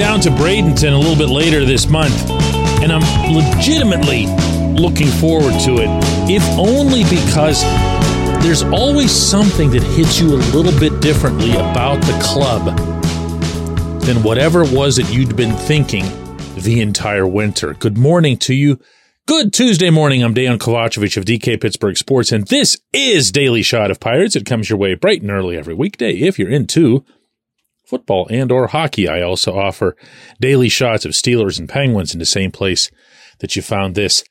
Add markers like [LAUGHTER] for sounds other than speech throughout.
down to Bradenton a little bit later this month, and I'm legitimately looking forward to it, if only because there's always something that hits you a little bit differently about the club than whatever it was that you'd been thinking the entire winter. Good morning to you. Good Tuesday morning. I'm Dejan Kovacevic of DK Pittsburgh Sports, and this is Daily Shot of Pirates. It comes your way bright and early every weekday if you're into football and or hockey. I also offer daily shots of Steelers and Penguins in the same place that you found this.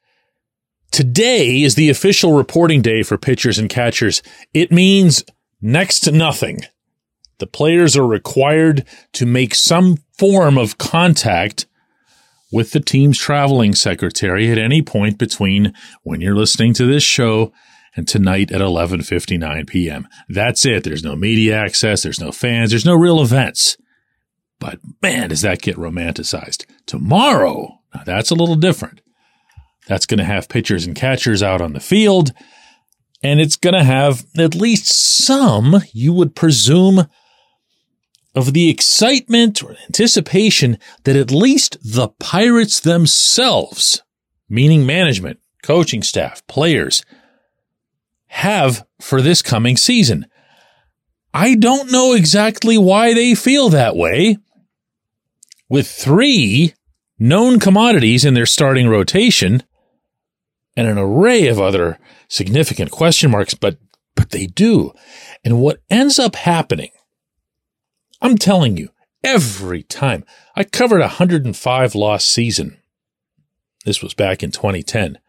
Today is the official reporting day for pitchers and catchers. It means next to nothing. The players are required to make some form of contact with the team's traveling secretary at any point between when you're listening to this show and tonight at 11:59 p.m. That's it. There's no media access, there's no fans, there's no real events. But man, does that get romanticized. Tomorrow, now that's a little different. That's going to have pitchers and catchers out on the field. And it's going to have at least some, you would presume, of the excitement or anticipation that at least the Pirates themselves, meaning management, coaching staff, players, have for this coming season. I don't know exactly why they feel that way. With three known commodities in their starting rotation, and an array of other significant question marks, but, but they do. And what ends up happening, I'm telling you, every time I covered a 105 loss season. This was back in 2010.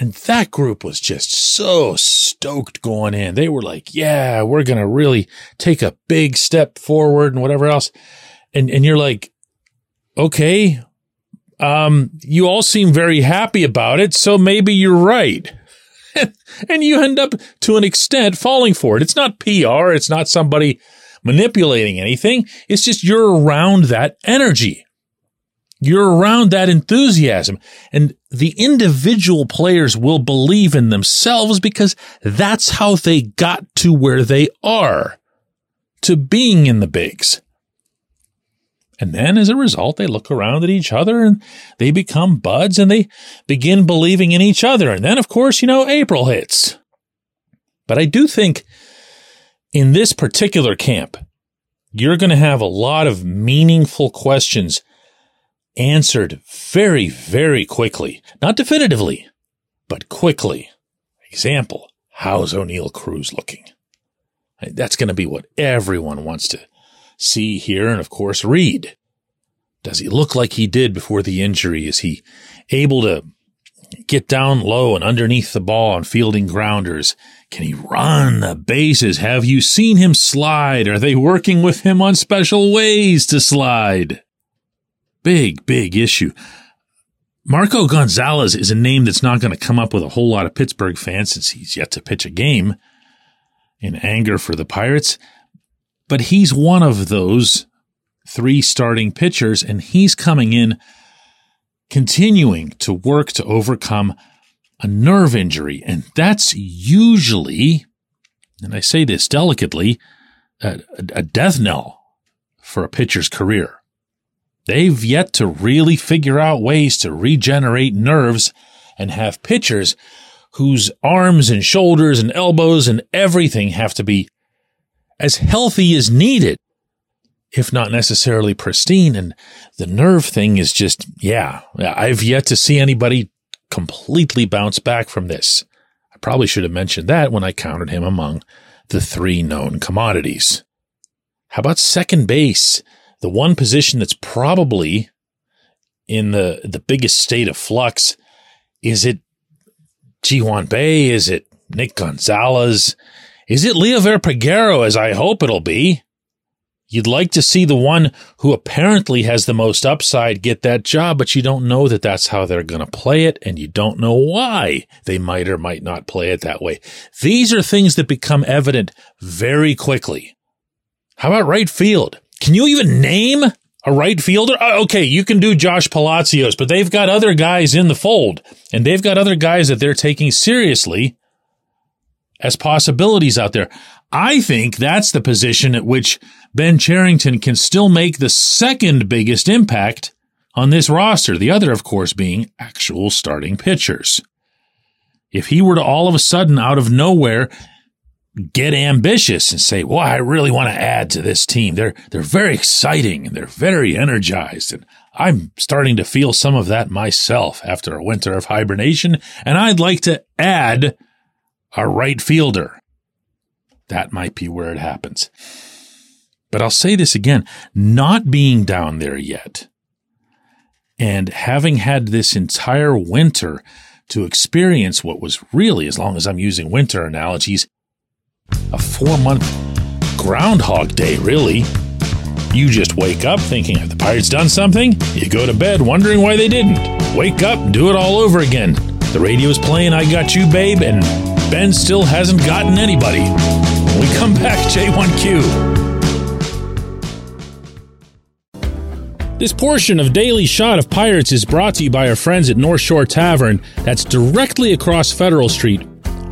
And that group was just so stoked going in. They were like, yeah, we're going to really take a big step forward and whatever else. And, and you're like, okay, um, you all seem very happy about it, so maybe you're right. [LAUGHS] and you end up to an extent falling for it. It's not PR. It's not somebody manipulating anything. It's just you're around that energy. You're around that enthusiasm and the individual players will believe in themselves because that's how they got to where they are to being in the bigs. And then as a result, they look around at each other and they become buds and they begin believing in each other. And then, of course, you know, April hits. But I do think in this particular camp, you're going to have a lot of meaningful questions answered very, very quickly. Not definitively, but quickly. Example, how's Oneil Cruz looking? That's going to be what everyone wants to see, hear, and of course read. Does he look like he did before the injury? Is he able to get down low and underneath the ball on fielding grounders? Can he run the bases? Have you seen him slide? Are they working with him on special ways to slide? Big, big issue. Marco Gonzalez is a name that's not going to come up with a whole lot of Pittsburgh fans since he's yet to pitch a game in anger for the Pirates but he's one of those three starting pitchers, and he's coming in continuing to work to overcome a nerve injury. And that's usually, and I say this delicately, a, a death knell for a pitcher's career. They've yet to really figure out ways to regenerate nerves and have pitchers whose arms and shoulders and elbows and everything have to be as healthy as needed, if not necessarily pristine. And the nerve thing is just, yeah, I've yet to see anybody completely bounce back from this. I probably should have mentioned that when I counted him among the three known commodities. How about second base? The one position that's probably in the, the biggest state of flux. Is it Ji-hwan Bae? Is it Nick Gonzalez? Is it Liover Peguero, as I hope it'll be? You'd like to see the one who apparently has the most upside get that job, but you don't know that that's how they're going to play it, and you don't know why they might or might not play it that way. These are things that become evident very quickly. How about right field? Can you even name a right fielder? Uh, okay, you can do Josh Palacios, but they've got other guys in the fold, and they've got other guys that they're taking seriously as possibilities out there. I think that's the position at which Ben Cherington can still make the second biggest impact on this roster. The other, of course, being actual starting pitchers. If he were to all of a sudden, out of nowhere, get ambitious and say, "Well, I really want to add to this team. They're they're very exciting and they're very energized and I'm starting to feel some of that myself after a winter of hibernation and I'd like to add a right fielder." That might be where it happens. But I'll say this again, not being down there yet and having had this entire winter to experience what was really, as long as I'm using winter analogies, a four month groundhog day, really. You just wake up thinking, have the Pirates done something? You go to bed wondering why they didn't. Wake up, do it all over again. The radio's playing I Got You, Babe, and Ben still hasn't gotten anybody. When we come back, J1Q. This portion of Daily Shot of Pirates is brought to you by our friends at North Shore Tavern, that's directly across Federal Street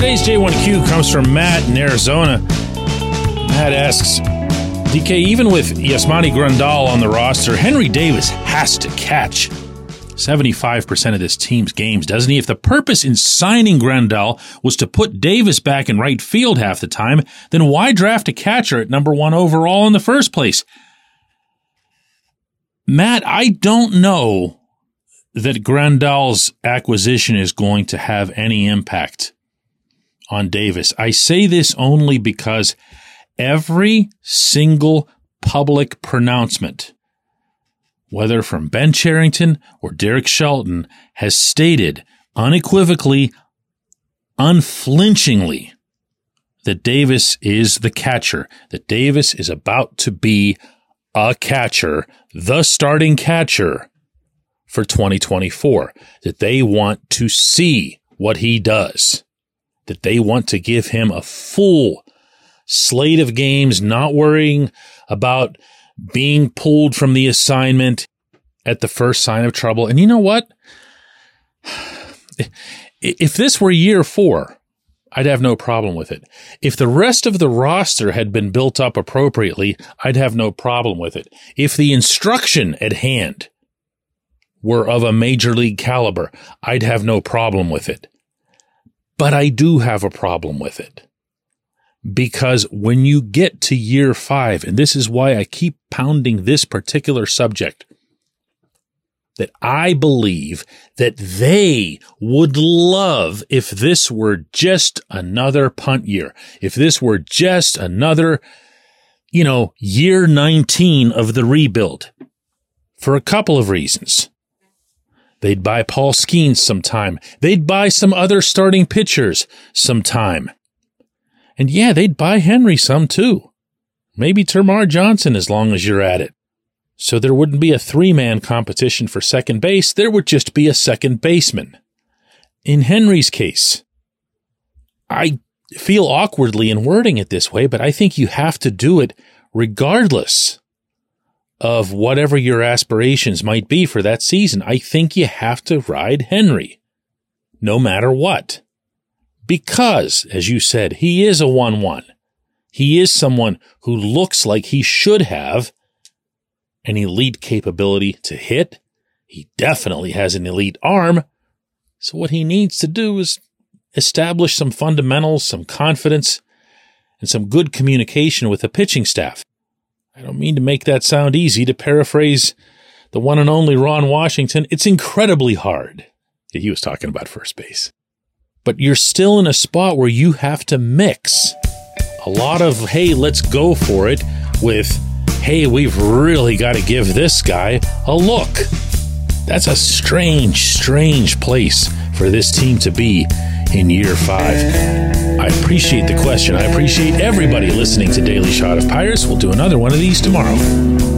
Today's J1Q comes from Matt in Arizona. Matt asks, DK, even with Yasmani Grandal on the roster, Henry Davis has to catch 75% of this team's games, doesn't he? If the purpose in signing Grandal was to put Davis back in right field half the time, then why draft a catcher at number one overall in the first place? Matt, I don't know that Grandal's acquisition is going to have any impact on Davis. I say this only because every single public pronouncement, whether from Ben Cherington or Derek Shelton, has stated unequivocally, unflinchingly, that Davis is the catcher, that Davis is about to be a catcher, the starting catcher for 2024, that they want to see what he does that they want to give him a full slate of games, not worrying about being pulled from the assignment at the first sign of trouble. And you know what? [SIGHS] If this were year four, I'd have no problem with it. If the rest of the roster had been built up appropriately, I'd have no problem with it. If the instruction at hand were of a major league caliber, I'd have no problem with it. But I do have a problem with it. Because when you get to year five, and this is why I keep pounding this particular subject, that I believe that they would love if this were just another punt year, if this were just another, you know, year 19 of the rebuild for a couple of reasons. They'd buy Paul Skenes sometime. They'd buy some other starting pitchers sometime. And yeah, they'd buy Henry some too. Maybe Termarr Johnson as long as you're at it. So there wouldn't be a three man competition for second base. There would just be a second baseman. In Henry's case, I feel awkwardly in wording it this way, but I think you have to do it regardless of whatever your aspirations might be for that season. I think you have to ride Henry no matter what. Because, as you said, he is a 1 1. He is someone who looks like he should have an elite capability to hit. He definitely has an elite arm. So what he needs to do is establish some fundamentals, some confidence, and some good communication with the pitching staff. I don't mean to make that sound easy. To paraphrase the one and only Ron Washington, it's incredibly hard. He was talking about first base. But you're still in a spot where you have to mix a lot of, hey, let's go for it, with, hey, we've really got to give this guy a look. That's a strange, strange place for this team to be in year five. I appreciate the question. I appreciate everybody listening to Daily Shot of Pirates. We'll do another one of these tomorrow.